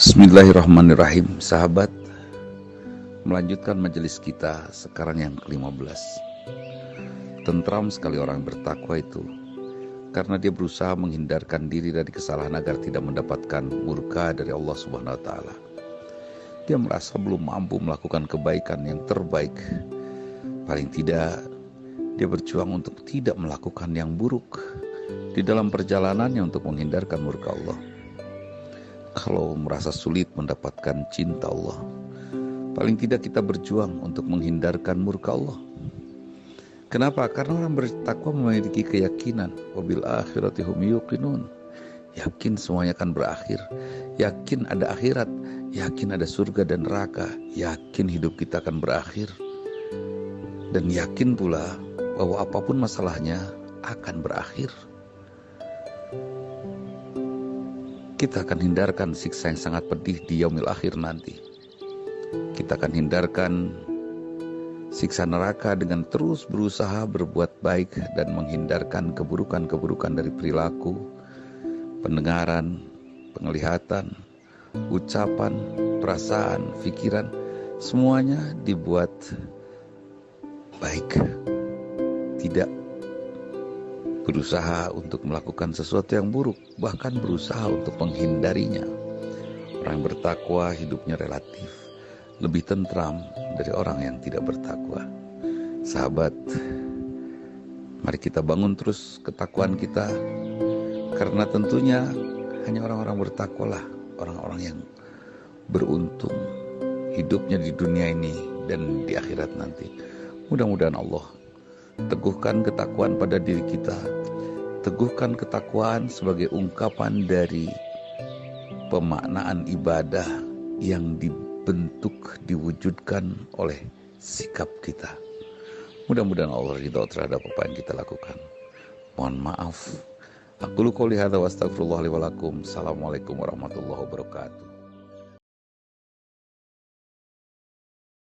Bismillahirrahmanirrahim. Sahabat Melanjutkan majelis kita sekarang yang ke-15 Tentram sekali orang bertakwa itu Karena dia berusaha menghindarkan diri dari kesalahan agar tidak mendapatkan murka dari Allah subhanahu wa ta'ala. Dia merasa belum mampu melakukan kebaikan yang terbaik. Paling tidak dia berjuang untuk tidak melakukan yang buruk Di dalam perjalanannya untuk menghindarkan murka Allah kalau merasa sulit mendapatkan cinta Allah. Paling tidak kita berjuang untuk menghindarkan murka Allah. Kenapa? Karena orang bertakwa memiliki keyakinan wabil akhirati hum. Yakin semuanya akan berakhir. Yakin ada akhirat, yakin ada surga dan neraka, yakin hidup kita akan berakhir. Dan yakin pula bahwa apa pun masalahnya akan berakhir. Kita akan hindarkan siksa yang sangat pedih di yaumil akhir nanti. Kita akan hindarkan siksa neraka dengan terus berusaha berbuat baik dan menghindarkan keburukan-keburukan dari perilaku, pendengaran, penglihatan, ucapan, perasaan, pikiran, semuanya dibuat baik. Tidak berusaha untuk melakukan sesuatu yang buruk, bahkan berusaha untuk menghindarinya. Orang bertakwa hidupnya relatif lebih tentram dari orang yang tidak bertakwa. Sahabat, mari kita bangun terus ketakwaan kita karena tentunya hanya orang-orang bertakwalah orang-orang yang beruntung hidupnya di dunia ini dan di akhirat nanti. Mudah-mudahan Allah teguhkan ketakwaan pada diri kita, teguhkan ketakwaan sebagai ungkapan dari pemaknaan ibadah yang dibentuk, diwujudkan oleh sikap kita. Mudah-mudahan Allah ridho terhadap apa yang kita lakukan. Mohon maaf. Aku lu qouli hadza wa astagfirullah Assalamualaikum warahmatullahi wabarakatuh.